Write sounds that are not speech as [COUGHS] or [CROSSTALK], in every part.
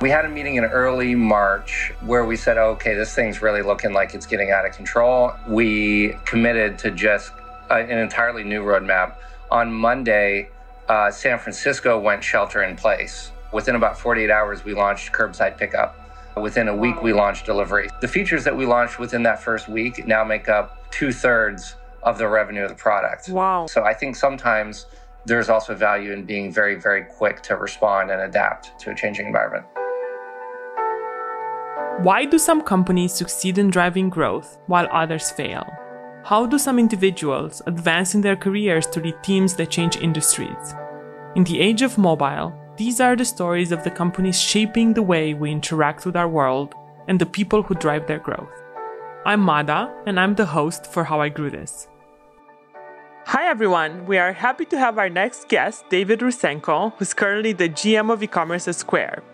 We had a meeting in early March where we said, okay, this thing's really looking like it's getting out of control. We committed to just uh, an entirely new roadmap. On Monday, uh, San Francisco went shelter in place. Within about 48 hours, we launched curbside pickup. Within a week, we launched delivery. The features that we launched within that first week now make up two thirds of the revenue of the product. Wow. So I think sometimes there's also value in being very, very quick to respond and adapt to a changing environment. Why do some companies succeed in driving growth while others fail? How do some individuals advance in their careers to lead teams that change industries? In the age of mobile, these are the stories of the companies shaping the way we interact with our world and the people who drive their growth. I'm Mada, and I'm the host for How I Grew This. Hi everyone, we are happy to have our next guest, David Rusenko, who's currently the GM of e-commerce at Square.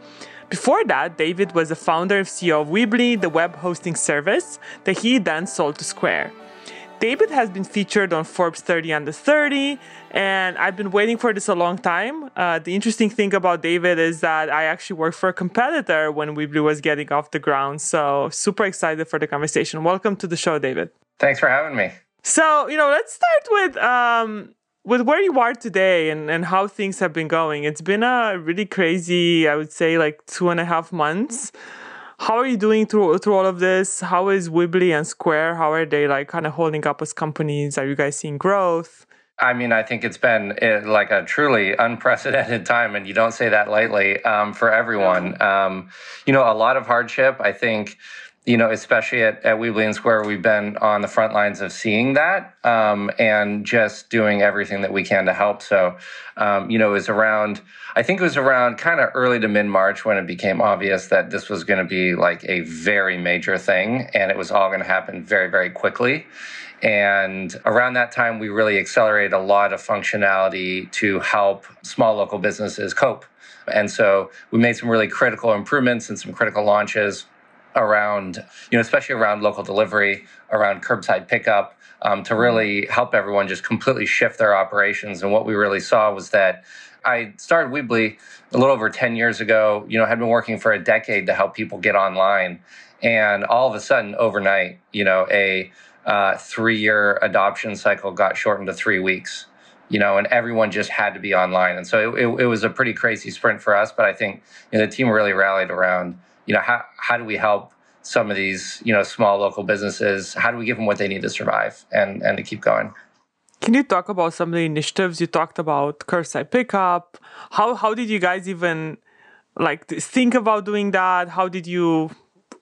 Before that, David was the founder and CEO of Weebly, the web hosting service that he then sold to Square. David has been featured on Forbes 30 under 30, and I've been waiting for this a long time. Uh, the interesting thing about David is that I actually worked for a competitor when Weebly was getting off the ground. So, super excited for the conversation. Welcome to the show, David. Thanks for having me. So, you know, let's start with um, with where you are today and, and how things have been going. It's been a really crazy, I would say, like two and a half months. How are you doing through through all of this? How is Weebly and Square? How are they like kind of holding up as companies? Are you guys seeing growth? I mean, I think it's been eh, like a truly unprecedented [LAUGHS] time, and you don't say that lightly um, for everyone. Um, you know, a lot of hardship. I think you know, especially at, at Weebly Square, we've been on the front lines of seeing that um, and just doing everything that we can to help. So, um, you know, it was around, I think it was around kind of early to mid March when it became obvious that this was going to be like a very major thing and it was all going to happen very, very quickly. And around that time, we really accelerated a lot of functionality to help small local businesses cope. And so we made some really critical improvements and some critical launches around, you know, especially around local delivery, around curbside pickup, um, to really help everyone just completely shift their operations. And what we really saw was that I started Weebly a little over 10 years ago, you know, had been working for a decade to help people get online. And all of a sudden, overnight, you know, a uh, three year adoption cycle got shortened to three weeks you know, and everyone just had to be online. And so it, it, it, was a pretty crazy sprint for us, but I think you know, the team really rallied around you know, how, how do we help some of these, you know, small local businesses? How do we give them what they need to survive and, and to keep going? Can you talk about some of the initiatives you talked about, curbside pickup? How how did you guys even like think about doing that? How did you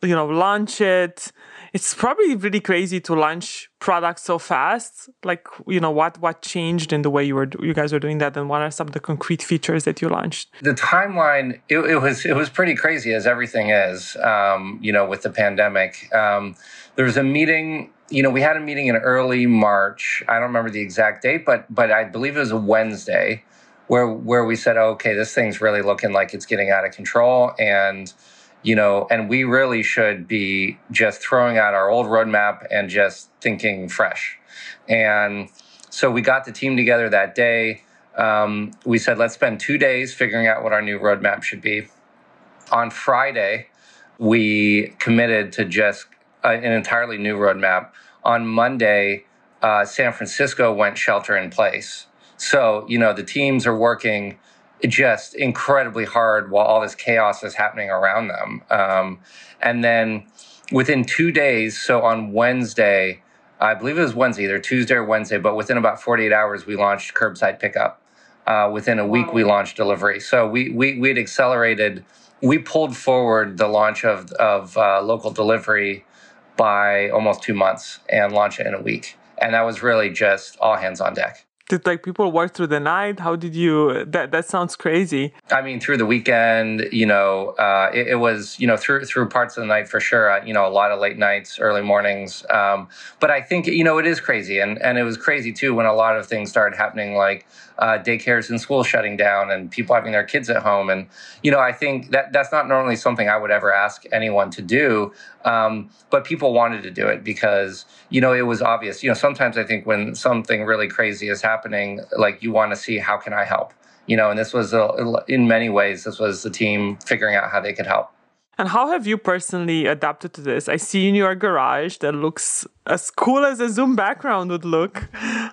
you know launch it? It's probably really crazy to launch products so fast. Like, you know, what what changed in the way you were you guys were doing that, and what are some of the concrete features that you launched? The timeline it, it was it was pretty crazy, as everything is. Um, you know, with the pandemic, um, there was a meeting. You know, we had a meeting in early March. I don't remember the exact date, but but I believe it was a Wednesday, where where we said, okay, this thing's really looking like it's getting out of control, and you know, and we really should be just throwing out our old roadmap and just thinking fresh. And so we got the team together that day. Um, we said, let's spend two days figuring out what our new roadmap should be. On Friday, we committed to just uh, an entirely new roadmap. On Monday, uh, San Francisco went shelter in place. So, you know, the teams are working just incredibly hard while all this chaos is happening around them. Um, and then within two days, so on Wednesday, I believe it was Wednesday, either Tuesday or Wednesday, but within about 48 hours, we launched curbside pickup. Uh, within a week, wow. we launched delivery. So we we we had accelerated. We pulled forward the launch of of uh, local delivery by almost two months and launched it in a week. And that was really just all hands on deck did like people work through the night? How did you that that sounds crazy. I mean through the weekend you know uh, it, it, was you know through through parts of the night for sure. Uh, you know a lot of late nights early mornings. Um, but i think you know it is crazy. And and it was crazy too when a lot of things started happening like uh, daycares and schools shutting down and people having their kids at home. And, you know, I think that that's not normally something I would ever ask anyone to do. Um, but people wanted to do it because, you know, it was obvious. You know, sometimes I think when something really crazy is happening, like you want to see how can I help? you know, and this was a, in many ways this was the team figuring out how they could help. And how have you personally adapted to this? I see in your garage that looks as cool as a Zoom background would look.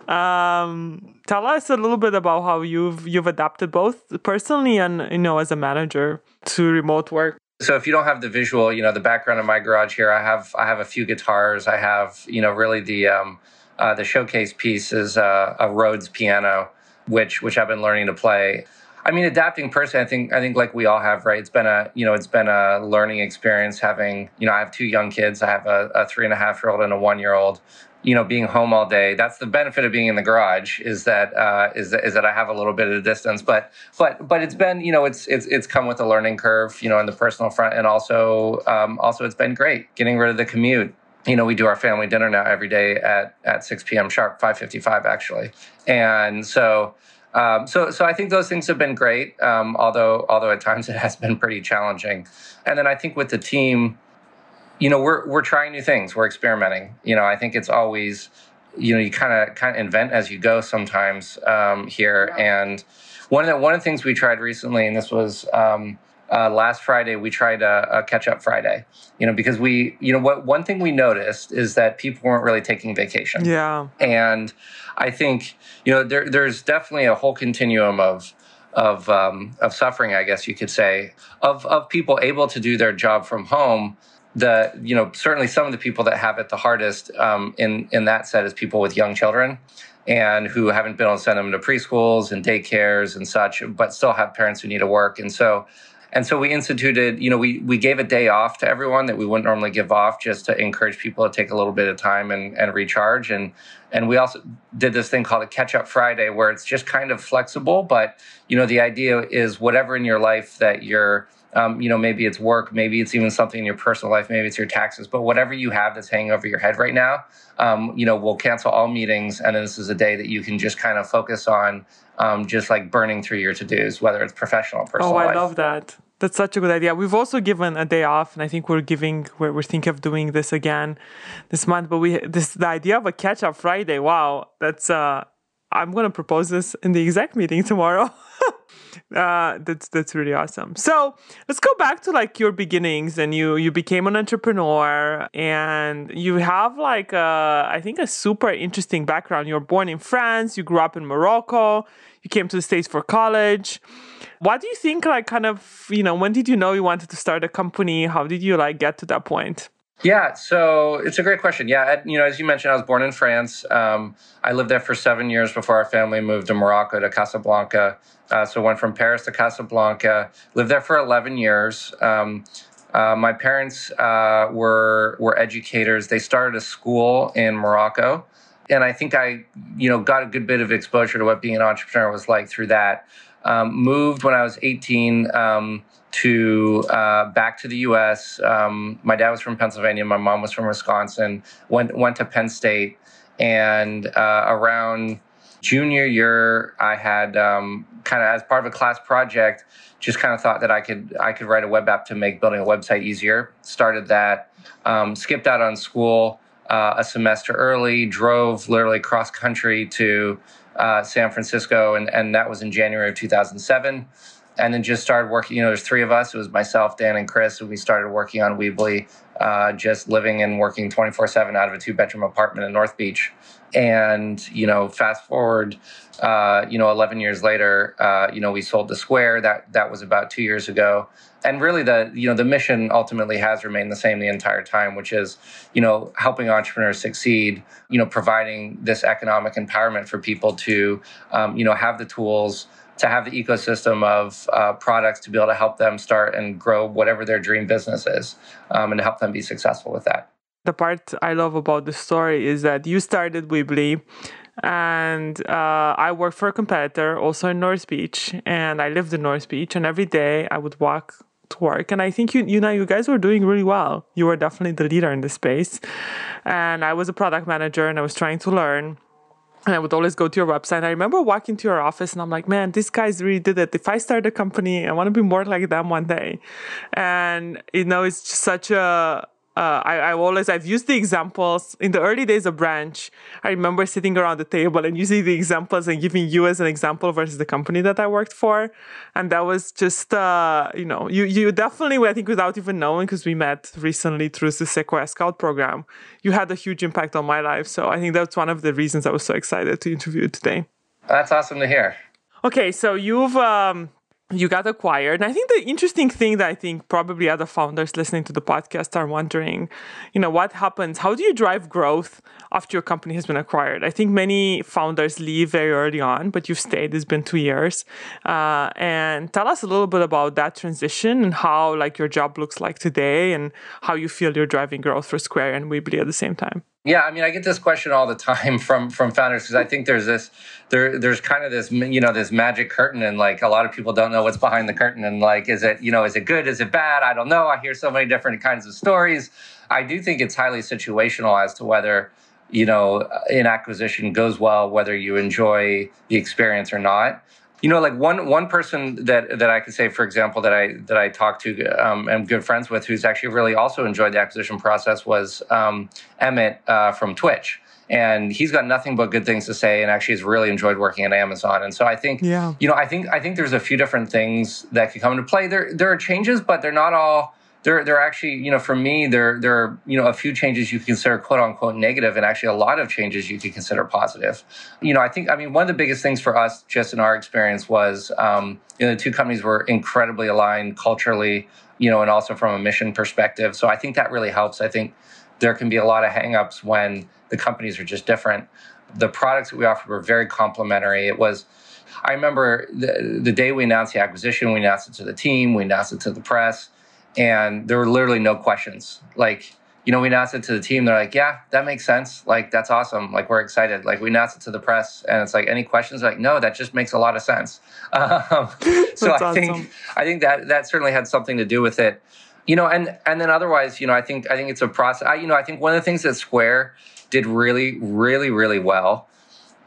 Um, tell us a little bit about how you've you've adapted both personally and you know as a manager to remote work. So if you don't have the visual, you know the background of my garage here, I have I have a few guitars. I have you know really the um, uh, the showcase piece is uh, a Rhodes piano, which which I've been learning to play. I mean, adapting personally, I think I think like we all have, right? It's been a you know it's been a learning experience. Having you know, I have two young kids. I have a, a three and a half year old and a one year old. You know, being home all day. That's the benefit of being in the garage is that uh, is that, is that I have a little bit of a distance. But but but it's been you know it's it's it's come with a learning curve. You know, in the personal front, and also um, also it's been great getting rid of the commute you know, we do our family dinner now every day at at 6 p.m. sharp, 5:55 actually, and so um, so, so I think those things have been great. Um, although, although at times it has been pretty challenging. And then I think with the team, you know, we're we're trying new things. We're experimenting. You know, I think it's always, you know, you kind of kind of invent as you go sometimes um, here. And one of the one of the things we tried recently, and this was. Um, uh, last Friday, we tried a, a catch up Friday, you know, because we, you know, what one thing we noticed is that people weren't really taking vacation. Yeah. And I think you know there, there's definitely a whole continuum of of um, of suffering, I guess you could say, of of people able to do their job from home. The you know certainly some of the people that have it the hardest um, in in that set is people with young children and who haven't been able to send them to preschools and daycares and such, but still have parents who need to work. And so and so we instituted, you know, we, we gave a day off to everyone that we wouldn't normally give off just to encourage people to take a little bit of time and, and recharge. And, and we also did this thing called a catch up Friday where it's just kind of flexible. But, you know, the idea is whatever in your life that you're, um, you know, maybe it's work, maybe it's even something in your personal life, maybe it's your taxes, but whatever you have that's hanging over your head right now, um, you know, we'll cancel all meetings. And this is a day that you can just kind of focus on um, just like burning through your to dos, whether it's professional or personal. Oh, I life. love that. That's such a good idea. We've also given a day off, and I think we're giving we're, we're thinking of doing this again this month. But we this the idea of a catch up Friday. Wow, that's uh, I'm gonna propose this in the exec meeting [LAUGHS] tomorrow. uh, that's that's really awesome. So let's go back to like your beginnings, and you you became an entrepreneur, and you have like a, I think a super interesting background. You were born in France, you grew up in Morocco, you came to the states for college. What do you think? Like, kind of, you know, when did you know you wanted to start a company? How did you like get to that point? Yeah, so it's a great question. Yeah, you know, as you mentioned, I was born in France. Um, I lived there for seven years before our family moved to Morocco to Casablanca. Uh, so went from Paris to Casablanca. Lived there for eleven years. Um, uh, my parents uh, were were educators. They started a school in Morocco, and I think I, you know, got a good bit of exposure to what being an entrepreneur was like through that. Um, moved when I was 18 um, to uh, back to the U.S. Um, my dad was from Pennsylvania. My mom was from Wisconsin. Went went to Penn State, and uh, around junior year, I had um, kind of as part of a class project, just kind of thought that I could I could write a web app to make building a website easier. Started that. Um, skipped out on school. Uh, a semester early, drove literally cross country to uh, San Francisco, and, and that was in January of 2007. And then just started working. You know, there's three of us. It was myself, Dan, and Chris. And we started working on Weebly, uh, just living and working 24 7 out of a two bedroom apartment in North Beach. And, you know, fast forward, uh, you know, 11 years later, uh, you know, we sold the Square. That, that was about two years ago and really the you know the mission ultimately has remained the same the entire time which is you know helping entrepreneurs succeed you know providing this economic empowerment for people to um, you know have the tools to have the ecosystem of uh, products to be able to help them start and grow whatever their dream business is um, and help them be successful with that the part i love about the story is that you started weebly and uh, I worked for a competitor also in North Beach, and I lived in North Beach. And every day I would walk to work. And I think you you know you guys were doing really well. You were definitely the leader in the space. And I was a product manager and I was trying to learn. And I would always go to your website. I remember walking to your office and I'm like, man, these guys really did it. If I start a company, I want to be more like them one day. And you know, it's such a uh, I, I always I've used the examples in the early days of Branch. I remember sitting around the table and using the examples and giving you as an example versus the company that I worked for, and that was just uh, you know you you definitely I think without even knowing because we met recently through the Sequoia Scout program, you had a huge impact on my life. So I think that's one of the reasons I was so excited to interview you today. That's awesome to hear. Okay, so you've um, you got acquired. And I think the interesting thing that I think probably other founders listening to the podcast are wondering, you know, what happens? How do you drive growth after your company has been acquired? I think many founders leave very early on, but you've stayed. It's been two years, uh, and tell us a little bit about that transition and how like your job looks like today, and how you feel you're driving growth for Square and Weebly at the same time. Yeah, I mean, I get this question all the time [LAUGHS] from from founders because I think there's this there there's kind of this you know this magic curtain and like a lot of people don't know what's behind the curtain and like is it you know is it good is it bad? I don't know. I hear so many different kinds of stories. I do think it's highly situational as to whether you know an acquisition goes well whether you enjoy the experience or not you know like one one person that that i could say for example that i that i talked to um, and good friends with who's actually really also enjoyed the acquisition process was um, emmett uh, from twitch. And he's got nothing but good things to say and actually has really enjoyed working at amazon. And so i think yeah. you know i think i think there's a few different things that could come into play. There there are changes but they're not all there, are actually, you know, for me, there, there are, you know, a few changes you consider quote unquote negative, and actually a lot of changes you could consider positive. You know, I think, I mean, one of the biggest things for us, just in our experience, was, um, you know, the two companies were incredibly aligned culturally, you know, and also from a mission perspective. So I think that really helps. I think there can be a lot of hangups when the companies are just different. The products that we offered were very complementary. It was, I remember the, the day we announced the acquisition, we announced it to the team, we announced it to the press and there were literally no questions. Like, you know, we announced it to the team. They're like, "Yeah, that makes sense. Like, that's awesome. Like, we're excited." Like, we announced it to the press, and it's like, "Any questions?" Like, no, that just makes a lot of sense. [LAUGHS] Um, [LAUGHS] so I awesome. think I think that that certainly had something to do with it. You know, and and then otherwise, you know, I think I think it's a process. I, you know, I think one of the things that Square did really, really, really well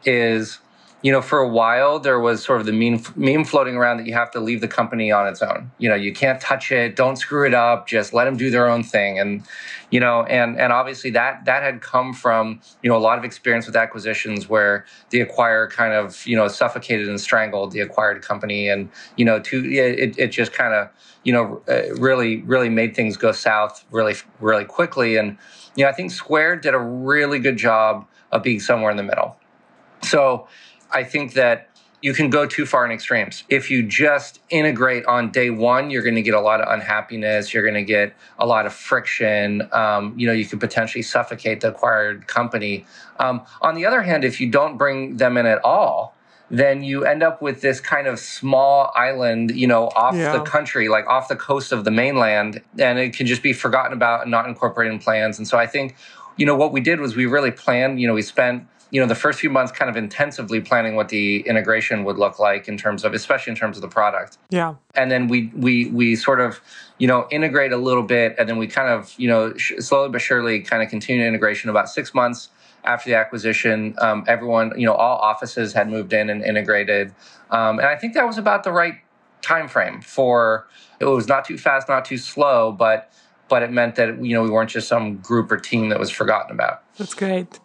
is you know, for a while there was sort of the meme, meme floating around that you have to leave the company on its own. You know, you can't touch it, don't screw it up, just let them do their own thing. And you know, and and obviously that that had come from you know a lot of experience with acquisitions where the acquirer kind of you know suffocated and strangled the acquired company, and you know, to it it just kind of you know uh, really really made things go south really really quickly. And you know, I think Square did a really good job of being somewhere in the middle. So I think that you can go too far in extremes. If you just integrate on day one, you're going to get a lot of unhappiness. You're going to get a lot of friction. Um, you know, you could potentially suffocate the acquired company. Um, on the other hand, if you don't bring them in at all, then you end up with this kind of small island, you know, off yeah. the country, like off the coast of the mainland, and it can just be forgotten about and not incorporated in plans. And so I think, you know, what we did was we really planned, you know, we spent you know the first few months kind of intensively planning what the integration would look like in terms of especially in terms of the product. Yeah. And then we we we sort of you know integrate a little bit and then we kind of you know sh- slowly but surely kind of continue integration about six months after the acquisition. Um, everyone you know all offices had moved in and integrated. Um, and i think that was about the right time frame for it was not too fast not too slow but but it meant that you know we weren't just some group or team that was forgotten about. That's great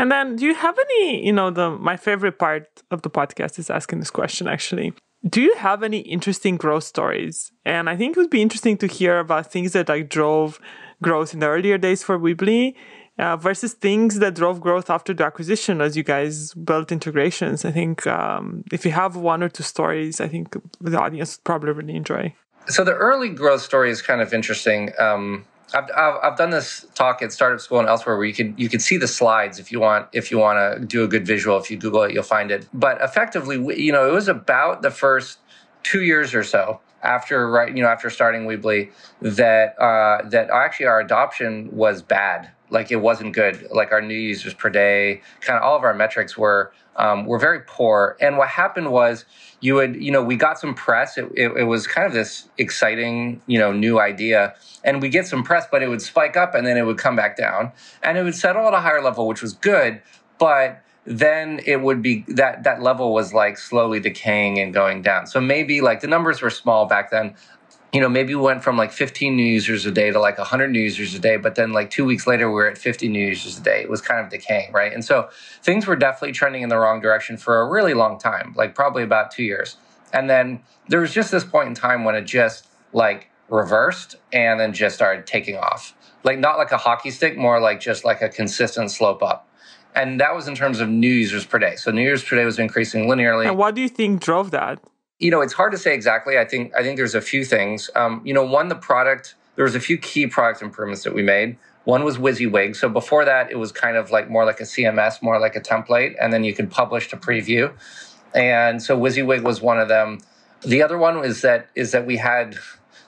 and then, do you have any, you know, the my favorite part of the podcast is asking this question actually. Do you have any interesting growth stories? And I think it would be interesting to hear about things that like drove growth in the earlier days for Weebly uh, versus things that drove growth after the acquisition as you guys built integrations. I think um, if you have one or two stories, I think the audience would probably really enjoy. So the early growth story is kind of interesting. Um, I've, I've, I've done this talk at startup school and elsewhere where you can you can see the slides if you want if you want to do a good visual. If you google it you'll find it. But effectively you know it was about the first two years or so after right you know after starting Weebly that uh, that actually our adoption was bad. Like it wasn't good. Like our new users per day kind of all of our metrics were um, were very poor. And what happened was you would you know we got some press. It, it, it was kind of this exciting you know new idea. And we get some press but it would spike up and then it would come back down. And it would settle at a higher level which was good. But then it would be that that level was like slowly decaying and going down. So maybe like the numbers were small back then you know, maybe we went from like 15 new users a day to like 100 new users a day, but then like two weeks later, we were at 50 new users a day. It was kind of decaying, right? And so things were definitely trending in the wrong direction for a really long time, like probably about two years. And then there was just this point in time when it just like reversed and then just started taking off. Like not like a hockey stick, more like just like a consistent slope up. And that was in terms of new users per day. So new users per day was increasing linearly. And what do you think drove that? You know, it's hard to say exactly. I think I think there's a few things. Um, you know, one, the product. There was a few key product improvements that we made. One was WYSIWYG. So before that, it was kind of like more like a CMS, more like a template, and then you could publish to preview. And so WYSIWYG was one of them. The other one is that is that we had.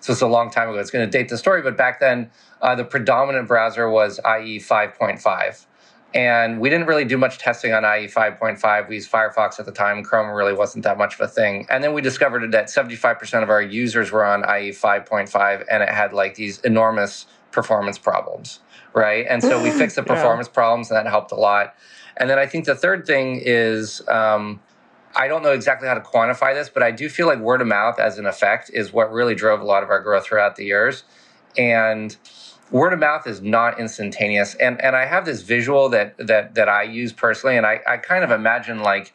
So it's a long time ago. It's going to date the story, but back then, uh, the predominant browser was IE 5.5. And we didn't really do much testing on IE 5.5. We used Firefox at the time. Chrome really wasn't that much of a thing. And then we discovered that 75% of our users were on IE 5.5 and it had like these enormous performance problems, right? And so we fixed the performance yeah. problems and that helped a lot. And then I think the third thing is um, I don't know exactly how to quantify this, but I do feel like word of mouth as an effect is what really drove a lot of our growth throughout the years. And word of mouth is not instantaneous. And and i have this visual that that that i use personally and i, I kind of imagine like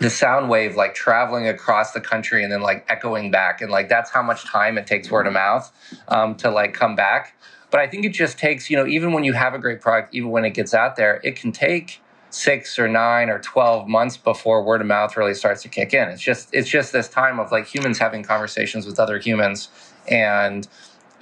the sound wave like traveling across the country and then like echoing back. And like that's how much time it takes word of mouth um, to like come back. But i think it just takes you know even when you have a great product even when it gets out there it can take six or nine or 12 months before word of mouth really starts to kick in. It's just it's just this time of like humans having conversations with other humans and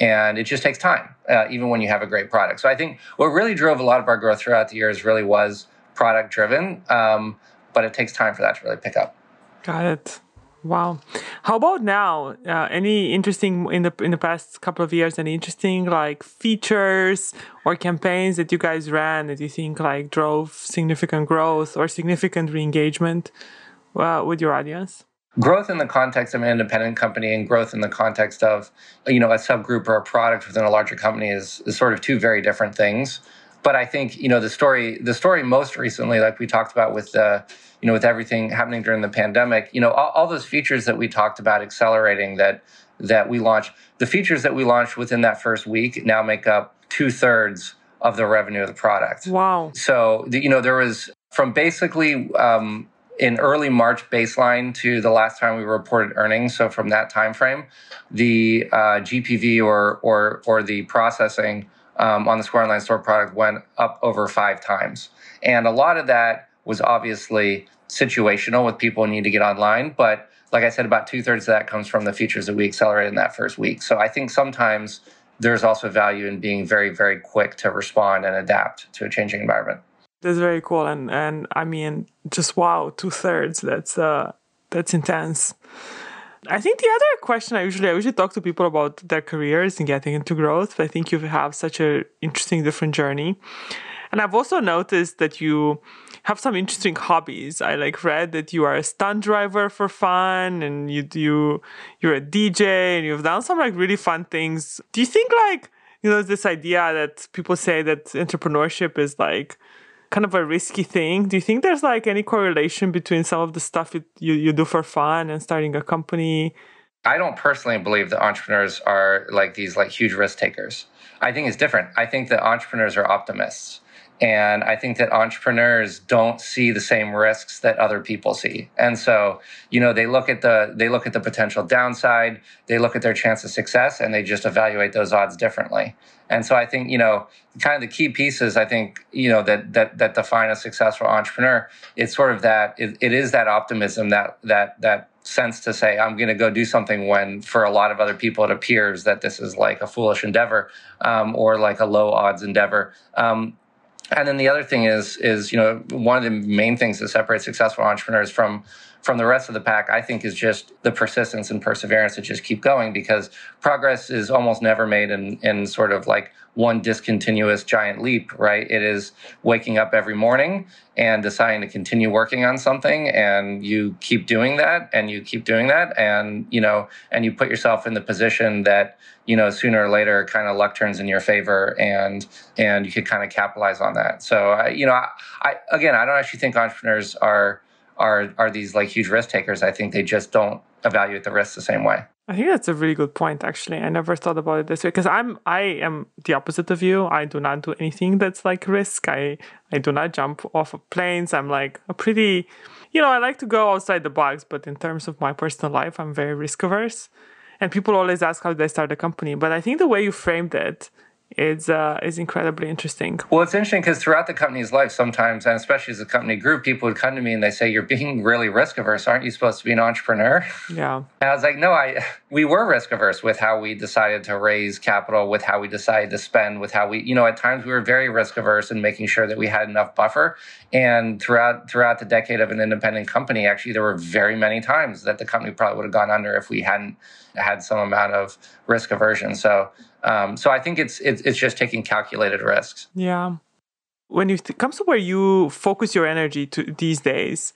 and it just takes time, uh, even when you have a great product. So I think what really drove a lot of our growth throughout the years really was product driven, um, but it takes time for that to really pick up. Got it. Wow. How about now? Uh, any interesting in the in the past couple of years? Any interesting like features or campaigns that you guys ran that you think like drove significant growth or significant re-engagement uh, with your audience? Growth in the context of an independent company and growth in the context of you know a subgroup or a product within a larger company is, is sort of two very different things. But i think you know the story the story most recently like we talked about with the you know with everything happening during the pandemic you know all, all those features that we talked about accelerating that that we launched the features that we launched within that first week now make up two-thirds of the revenue of the product. Wow. So the, you know there was from basically um, in early March baseline to the last time we reported earnings. So from that time frame, the uh, GPV or or or the processing um, on the Square Online Store product went up over five times, and a lot of that was obviously situational with people need to get online, but like I said, about two thirds of that comes from the features that we accelerated in that first week. So I think sometimes there's also value in being very, very quick to respond and adapt to a changing environment. That's very cool, and and I mean, just wow, two thirds. That's uh, that's intense. I think the other question I usually I usually talk to people about their careers and getting into growth. I think you have such a interesting different journey, and I've also noticed that you have some interesting hobbies. I like read that you are a stunt driver for fun, and you you you're a DJ, and you've done some like really fun things. Do you think like you know this idea that people say that entrepreneurship is like kind of a risky thing. Do you think there's like any correlation between some of the stuff you, you, you do for fun and starting a company? I don't personally believe that entrepreneurs are like these like huge risk takers. I think it's different. I think that entrepreneurs are optimists. And I think that entrepreneurs don't see the same risks that other people see. And so, you know, they look at the they look at the potential downside, they look at their chance of success, and they just evaluate those odds differently. And so I think, you know, kind of the key pieces I think, you know, that that that define a successful entrepreneur, it's sort of that it, it is that optimism, that that that sense to say I'm going to go do something when for a lot of other people it appears that this is like a foolish endeavor um, or like a low odds endeavor. Um, and then the other thing is is you know one of the main things that separates successful entrepreneurs from from the rest of the pack i think is just the persistence and perseverance to just keep going because progress is almost never made in in sort of like one discontinuous giant leap right? It is waking up every morning and deciding to continue working on something and you keep doing that and you keep doing that and you know and you put yourself in the position that you know sooner or later kind of luck turns in your favor and and you could kind of capitalize on that. So I, you know I, I again i don't actually think entrepreneurs are are are these like huge risk takers i think they just don't evaluate the risk the same way I think that's a really good point. Actually, I never thought about it this way because I'm I am the opposite of you. I do not do anything that's like risk. I I do not jump off of planes. I'm like a pretty, you know, I like to go outside the box, but in terms of my personal life, I'm very risk averse. And people always ask how I start a company, but I think the way you framed it is uh, is incredibly interesting. Well, it's interesting because throughout the company's life, sometimes, and especially as a company group, people would come to me and they say, "You're being really risk averse. Aren't you supposed to be an entrepreneur?" Yeah. And I was like, "No, I we were risk averse with how we decided to raise capital, with how we decided to spend, with how we, you know, at times we were very risk averse in making sure that we had enough buffer. And throughout throughout the decade of an independent company, actually, there were very many times that the company probably would have gone under if we hadn't had some amount of risk aversion. So." Um, so I think it's, it's it's just taking calculated risks. Yeah. When it comes to where you focus your energy to these days,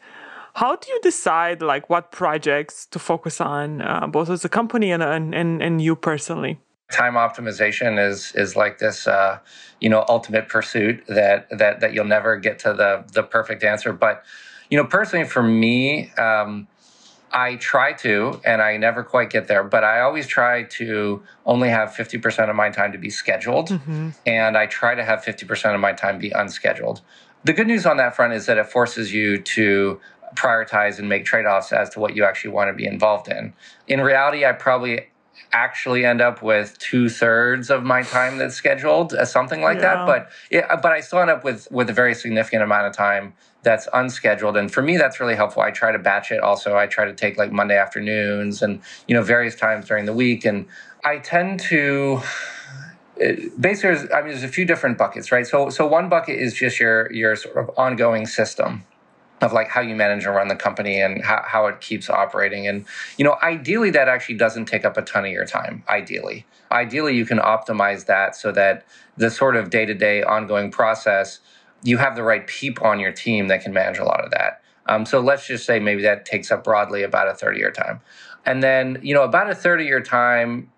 how do you decide like what projects to focus on, uh, both as a company and, and and and you personally? Time optimization is is like this, uh, you know, ultimate pursuit that that that you'll never get to the the perfect answer. But you know, personally, for me. Um, I try to, and I never quite get there, but I always try to only have 50% of my time to be scheduled. Mm-hmm. And I try to have 50% of my time be unscheduled. The good news on that front is that it forces you to prioritize and make trade offs as to what you actually want to be involved in. In reality, I probably actually end up with two thirds of my time that's scheduled, uh, something like yeah. that. But yeah, but I still end up with with a very significant amount of time that's unscheduled, and for me, that's really helpful. I try to batch it. Also, I try to take like Monday afternoons and you know various times during the week, and I tend to uh, basically i mean there's a few different buckets right so so one bucket is just your your sort of ongoing system of like how you manage and run the company and how, how it keeps operating. And you know ideally that actually doesn't take up a ton of your time ideally. Ideally you can optimize that so that the sort of day-to-day ongoing process you have the right people on your team that can manage a lot of that. Um, so let's just say maybe that takes up broadly about a third of your time. And then you know about a third of your time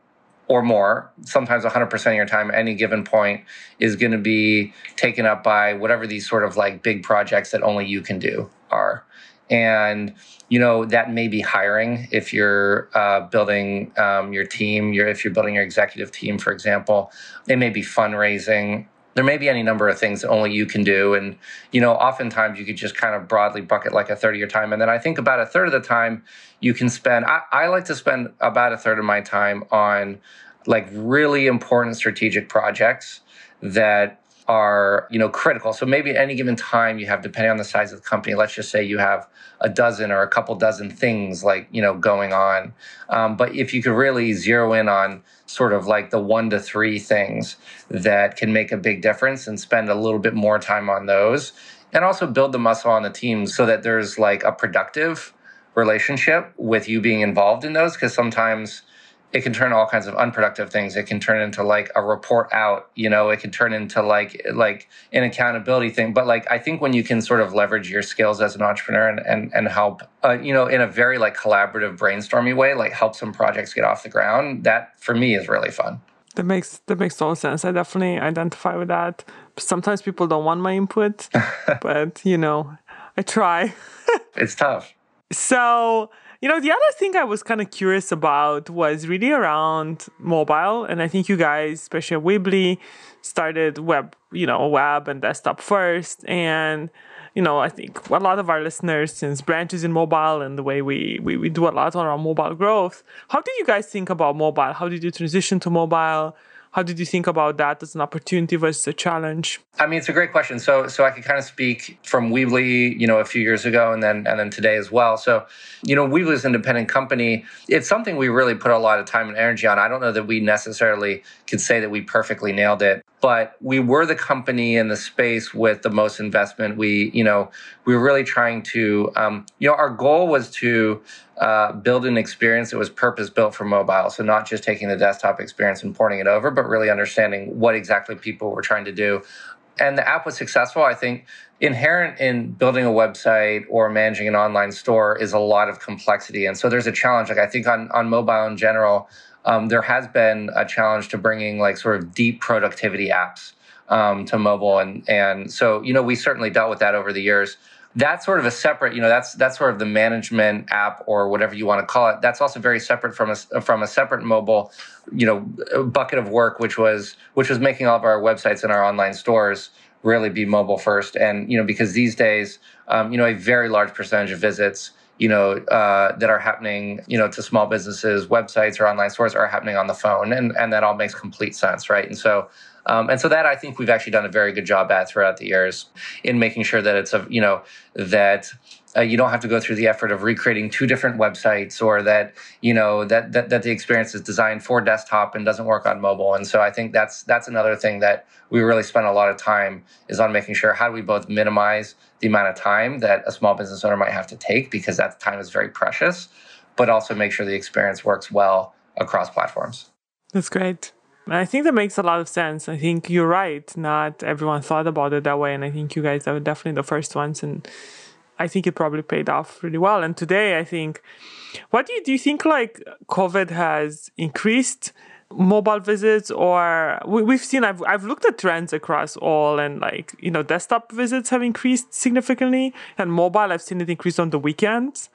or more, sometimes 100% of your time at any given point is going to be taken up by whatever these sort of like big projects that only you can do are. And, you know, that may be hiring if you're uh, building um, your team, you're, if you're building your executive team, for example. It may be fundraising there may be any number of things that only you can do. And you know oftentimes you could just kind of broadly bucket like a third of your time. And then i think about a third of the time you can spend I, I, like to spend about a third of my time on like really important strategic projects that are you know critical. So maybe at any given time you have depending on the size of the company let's just say you have a dozen or a couple dozen things like you know going on. Um, but if you could really zero in on sort of like the one to three things that can make a big difference and spend a little bit more time on those and also build the muscle on the team so that there's like a productive relationship with you being involved in those because sometimes it can turn all kinds of unproductive things. It can turn into like a report out you know? It can turn into like like an accountability thing. But like i think when you can sort of leverage your skills as an entrepreneur and and, and help uh, you know in a very like collaborative brainstormy way like help some projects get off the ground that for me is really fun. That makes that makes total sense. I definitely identify with that. Sometimes people don't want my input [LAUGHS] but you know i try. It's tough. So you know, the other thing I was kind of curious about was really around mobile. And I think you guys, especially at Weebly, started web, you know, web and desktop first. And, you know, I think a lot of our listeners, since branches in mobile and the way we, we, we do a lot on our mobile growth, how did you guys think about mobile? How did you transition to mobile? How did you think about that as an opportunity versus a challenge? I mean, it's a great question. So, so I could kind of speak from Weebly, you know, a few years ago, and then and then today as well. So, you know, Weebly is an independent company. It's something we really put a lot of time and energy on. I don't know that we necessarily could say that we perfectly nailed it, but we were the company in the space with the most investment. We, you know, we were really trying to, um, you know, our goal was to uh, build an experience that was purpose built for mobile. So not just taking the desktop experience and porting it over, but really understanding what exactly people were trying to do. And the app was successful. I think inherent in building a website or managing an online store is a lot of complexity. And so there's a challenge. Like I think on, on mobile in general, um, there has been a challenge to bringing like sort of deep productivity apps um, to mobile. And, and so, you know, we certainly dealt with that over the years. That's sort of a separate, you know, that's that's sort of the management app or whatever you want to call it. That's also very separate from a from a separate mobile, you know, bucket of work, which was which was making all of our websites and our online stores really be mobile first. And you know, because these days, um, you know, a very large percentage of visits you know, uh, that are happening, you know, to small businesses, websites or online stores are happening on the phone, and and that all makes complete sense, right? And so, um, and so that I think we've actually done a very good job at throughout the years in making sure that it's a, you know, that uh, you don't have to go through the effort of recreating two different websites or that you know that, that that the experience is designed for desktop and doesn't work on mobile. And so i think that's that's another thing that we really spend a lot of time is on making sure how do we both minimize the amount of time that a small business owner might have to take because that time is very precious but also make sure the experience works well across platforms. That's great I think that makes a lot of sense. I think you're right. Not everyone thought about it that way. And I think you guys are definitely the first ones. And I think it probably paid off really well. And today, I think, what do you do? You think like COVID has increased mobile visits, or we, have seen? I've I've looked at trends across all, and like you know, desktop visits have increased significantly, and mobile I've seen it increase on the weekends,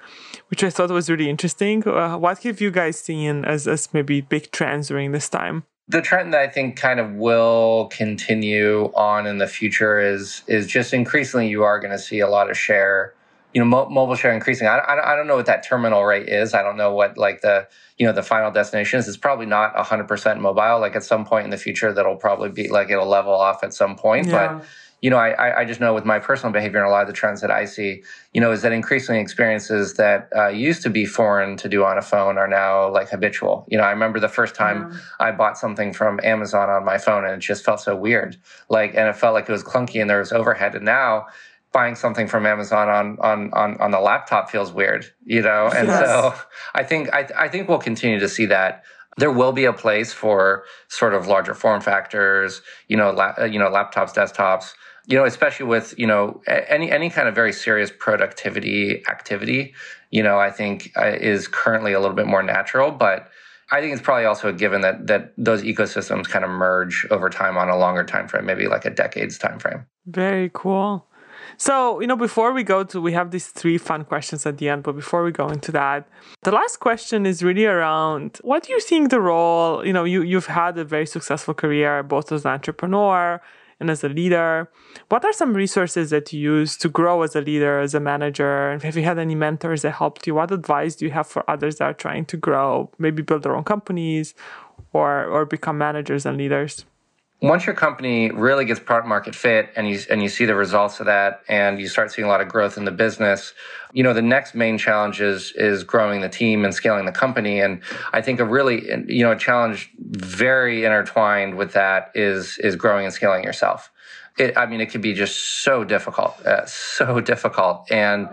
which I thought was really interesting. Uh, what have you guys seen as as maybe big trends during this time? The trend that I think kind of will continue on in the future is is just increasingly you are going to see a lot of share, you know, mo- mobile share increasing. I, I, I don't know what that terminal rate is. I don't know what like the you know the final destination is. It's probably not hundred percent mobile. Like at some point in the future, that'll probably be like it'll level off at some point, yeah. but you know, I, I just know with my personal behavior and a lot of the trends that I see, you know, is that increasingly experiences that uh, used to be foreign to do on a phone are now like habitual. You know, I remember the first time yeah. I bought something from Amazon on my phone and it just felt so weird. Like, and it felt like it was clunky and there was overhead. And now buying something from Amazon on on on, on the laptop feels weird, you know? And yes. so I think I, I think we'll continue to see that there will be a place for sort of larger form factors, you know, la- you know, laptops, desktops, you know, especially with, you know, any, any kind of very serious productivity activity, you know, I think uh, is currently a little bit more natural, but I think it's probably also a given that, that those ecosystems kind of merge over time on a longer time frame, maybe like a decade's time frame. Very cool. So, you know, before we go to, we have these three fun questions at the end, but before we go into that, the last question is really around what do you think the role, you know, you, you've had a very successful career, both as an entrepreneur and as a leader. What are some resources that you use to grow as a leader, as a manager? And have you had any mentors that helped you? What advice do you have for others that are trying to grow, maybe build their own companies or, or become managers and leaders? Once your company really gets product market fit and you and you see the results of that and you start seeing a lot of growth in the business you know the next main challenge is is growing the team and scaling the company. And i think a really you know a challenge very intertwined with that is is growing and scaling yourself. It, i mean it can be just so difficult uh, so [LAUGHS] difficult. And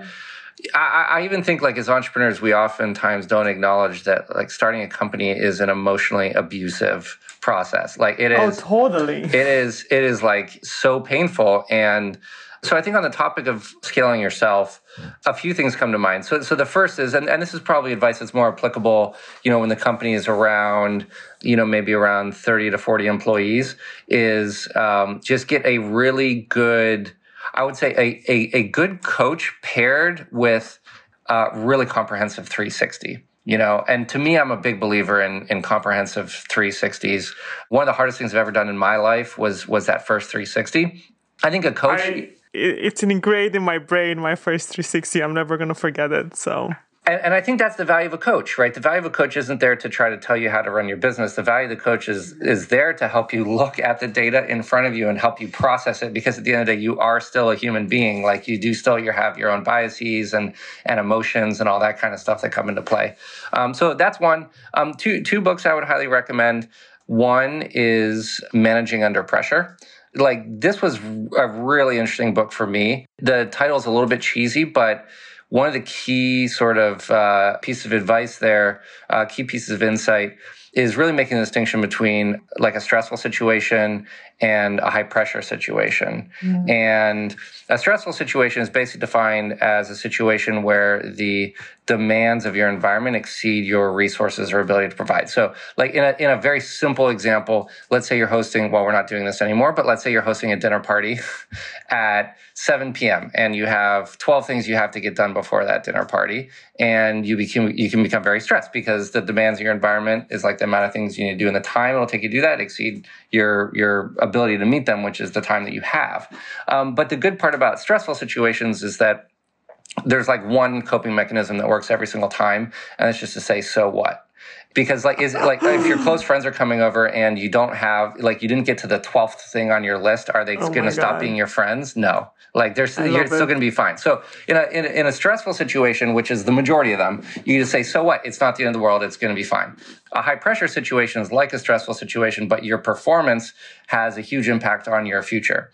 I, I, even think like as entrepreneurs, we oftentimes don't acknowledge that like starting a company is an emotionally abusive process. Like it oh, is. Oh, totally. It is. It is like so painful. And so I think on the topic of scaling yourself, a few things come to mind. So, so the first is, and, and this is probably advice that's more applicable, you know, when the company is around, you know, maybe around 30 to 40 employees, is um, just get a really good I would say a, a, a good coach paired with a really comprehensive 360 you know? And to me i'm a big believer in in comprehensive 360s one of the hardest things i've ever done in my life was was that first 360 i think a coach I, it's an ingrained in my brain my first 360 i'm never going to forget it so and, and, I think that's the value of a coach, right? The value of a coach isn't there to try to tell you how to run your business. The value of the coach is, is there to help you look at the data in front of you and help you process it. Because at the end of the day, you are still a human being. Like you do still you have your own biases and, and emotions and all that kind of stuff that come into play. Um, so that's one. Um, two, two books I would highly recommend. One is Managing Under Pressure like this was a really interesting book for me. The title is a little bit cheesy, but one of the key sort of uh, pieces of advice there, uh, key pieces of insight, is really making a distinction between like a stressful situation and a high pressure situation. Mm. And a stressful situation is basically defined as a situation where the demands of your environment exceed your resources or ability to provide. So, like in a, in a very simple example, let's say you're hosting, well, we're not doing this anymore, but let's say you're hosting a dinner party [LAUGHS] at 7 p.m. and you have 12 things you have to get done before that dinner party. And you become, you can become very stressed because the demands of your environment is like the amount of things you need to do and the time it'll take you to do that exceed your, your ability to meet them, which is the time that you have. Um, but the good part about stressful situations is that there's like one coping mechanism that works every single time, and it's just to say, so what? Because like is it like if your close [COUGHS] friends are coming over and you don't have like you didn't get to the twelfth thing on your list, are they oh going to stop being your friends? No, like there's you're still going to be fine. So in a, in a in a stressful situation, which is the majority of them, you just say, so what? It's not the end of the world. It's going to be fine. A high pressure situation is like a stressful situation, but your performance has a huge impact on your future.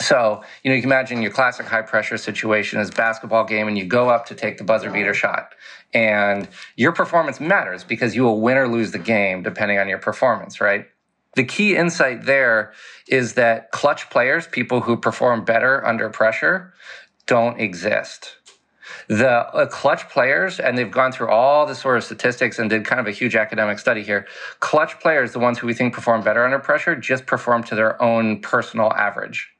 So, you know, you can imagine your classic high pressure situation is basketball game and you go up to take the buzzer beater shot. And your performance matters because you will win or lose the game depending on your performance, right? The key insight there is that clutch players, people who perform better under pressure, don't exist. The uh, clutch players, and they've gone through all the sort of statistics and did kind of a huge academic study here. Clutch players, the ones who we think perform better under pressure, just perform to their own personal average.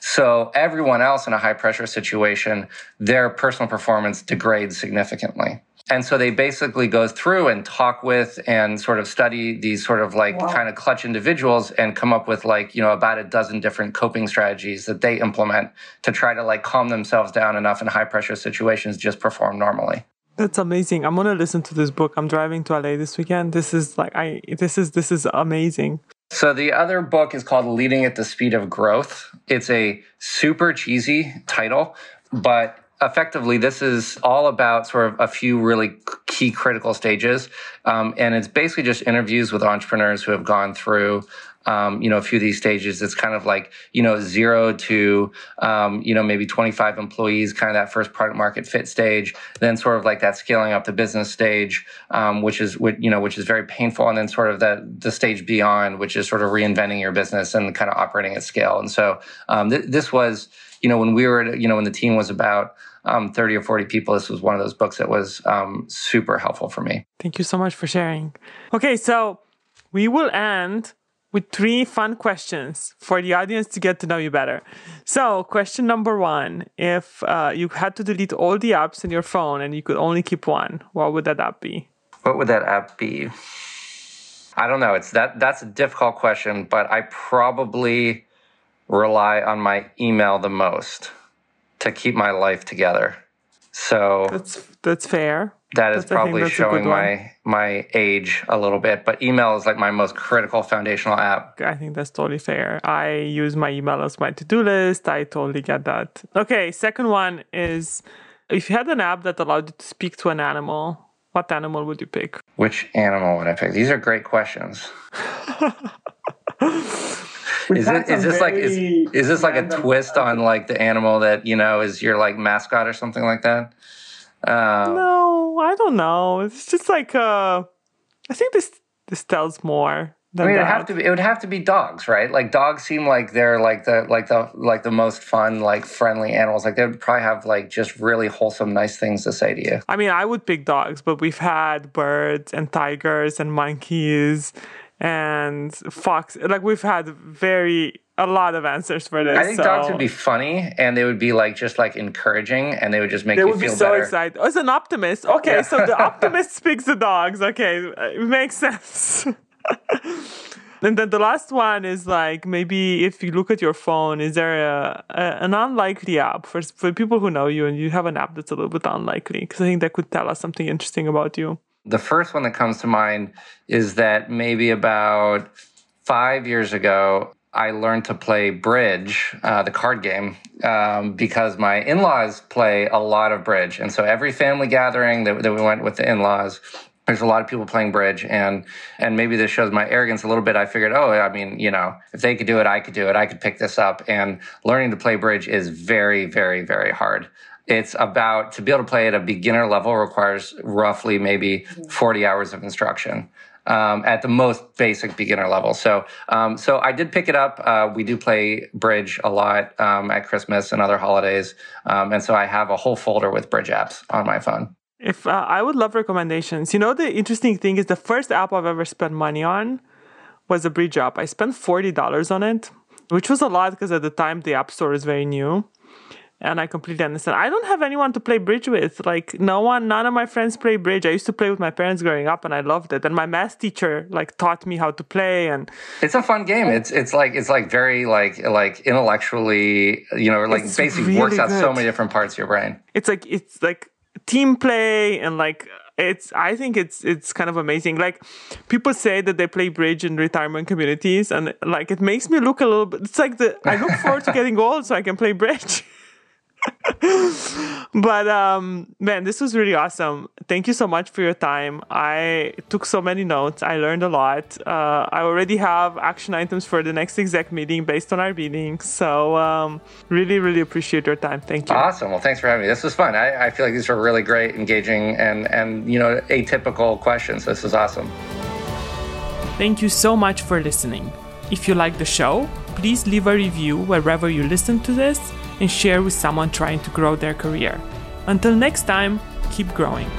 So everyone else in a high pressure situation, their personal performance degrades significantly. And so they basically go through and talk with and sort of study these sort of like wow. kind of clutch individuals and come up with like, you know, about a dozen different coping strategies that they implement to try to like calm themselves down enough in high pressure situations, just perform normally. That's amazing. I'm gonna listen to this book. I'm driving to LA this weekend. This is like I this is this is amazing. So the other book is called Leading at the Speed of Growth. It's a super cheesy title, but effectively this is all about sort of a few really key critical stages um, and it's basically just interviews with entrepreneurs who have gone through um, you know, a few of these stages. It's kind of like, you know, zero to, um, you know, maybe 25 employees, kind of that first product market fit stage, then sort of like that scaling up the business stage, um, which is, you know, which is very painful. And then sort of the, the stage beyond, which is sort of reinventing your business and kind of operating at scale. And so um, th- this was, you know, when we were, you know, when the team was about, um, 30 or 40 people, this was one of those books that was um, super helpful for me. Thank you so much for sharing. Okay, so we will end with three fun questions for the audience to get to know you better. So, question number one if uh, you had to delete all the apps in your phone and you could only keep one, what would that app be? What would that app be? I don't know. It's that that's a difficult question, but I probably rely on my email the most to keep my life together. So that's that's fair. That is probably showing my my age a little bit, but email is like my most critical foundational app. I think that's totally fair. I use my email as my to-do list. I totally get that. Okay, second one is if you had an app that allowed you to speak to an animal, what animal would you pick? Which animal would I pick? These are great questions. [LAUGHS] is it is this like is, is this like a twist on like the animal that you know is your like mascot or something like that? Uh, no, I don't know. It's just like uh, I think this this tells more. I mean, it would have to be. It would have to be dogs, right? Like dogs seem like they're like the like the like the most fun, like friendly animals. Like they would probably have like just really wholesome, nice things to say to you. I mean, I would pick dogs, but we've had birds and tigers and monkeys and fox. Like we've had very a lot of answers for this. I think so. dogs would be funny and they would be like just like encouraging and they would just make they you would feel be so better. excited. Oh, as an optimist. Okay, yeah. so the [LAUGHS] optimist speaks the dogs. Okay, it makes sense. [LAUGHS] and then the last one is like maybe if you look at your phone, is there a, a an unlikely app for for people who know you and you have an app that's a little bit unlikely because I think that could tell us something interesting about you. The first one that comes to mind is that maybe about five years ago, I learned to play bridge, uh, the card game, um, because my in laws play a lot of bridge. And so every family gathering that, that we went with the in laws, there's a lot of people playing bridge. And and maybe this shows my arrogance a little bit. I figured oh i mean you know if they could do it i could do it. I could pick this up. And learning to play bridge is very very very hard it's about to be able to play at a beginner level requires roughly maybe 40 hours of instruction um, at the most basic beginner level. So, um, so I did pick it up. Uh, we do play bridge a lot um, at Christmas and other holidays, um, and so I have a whole folder with bridge apps on my phone. If uh, I would love recommendations. You know, the interesting thing is the first app I've ever spent money on was a bridge app. I spent forty dollars on it, which was a lot because at the time the app store is very new and I completely understand. I don't have anyone to play bridge with. Like no one, none of my friends play bridge. I used to play with my parents growing up, and I loved it. And my math teacher like taught me how to play. And it's a fun game. It's it's like it's like very like like intellectually, you know, like it's basically really works out good. so many different parts of your brain. It's like it's like team play and like it's i think it's it's kind of amazing like people say that they play bridge in retirement communities and like it makes me look a little bit it's like the i look forward to [LAUGHS] getting old so i can play bridge [LAUGHS] [LAUGHS] but um, man, this was really awesome. Thank you so much for your time. I took so many notes. I learned a lot. Uh, I already have action items for the next exec meeting based on our meeting. So um, really, really appreciate your time. Thank you. Awesome. Well, thanks for having me. This was fun. I, I feel like these were really great, engaging, and and you know atypical questions. This is awesome. Thank you so much for listening. If you like the show, please leave a review wherever you listen to this and share with someone trying to grow their career. Until next time, keep growing.